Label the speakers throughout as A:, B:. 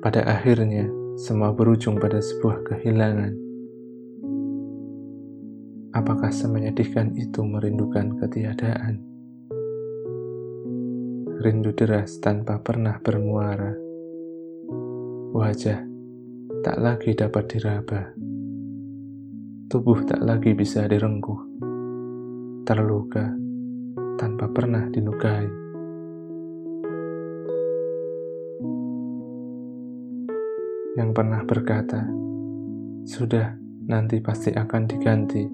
A: Pada akhirnya, semua berujung pada sebuah kehilangan. Apakah semenyedihkan itu merindukan ketiadaan? Rindu deras tanpa pernah bermuara. Wajah tak lagi dapat diraba. Tubuh tak lagi bisa direngkuh. Terluka tanpa pernah dilukai. Yang pernah berkata, "Sudah, nanti pasti akan diganti."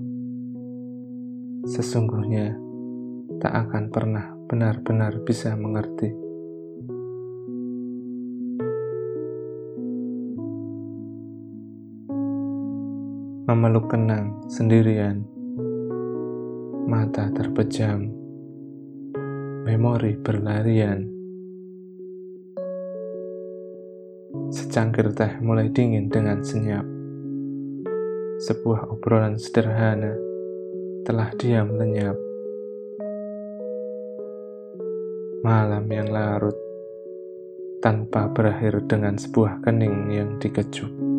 A: Sesungguhnya tak akan pernah benar-benar bisa mengerti. Memeluk kenang sendirian, mata terpejam, memori berlarian Secangkir teh mulai dingin dengan senyap. Sebuah obrolan sederhana telah diam lenyap. Malam yang larut tanpa berakhir dengan sebuah kening yang dikecup.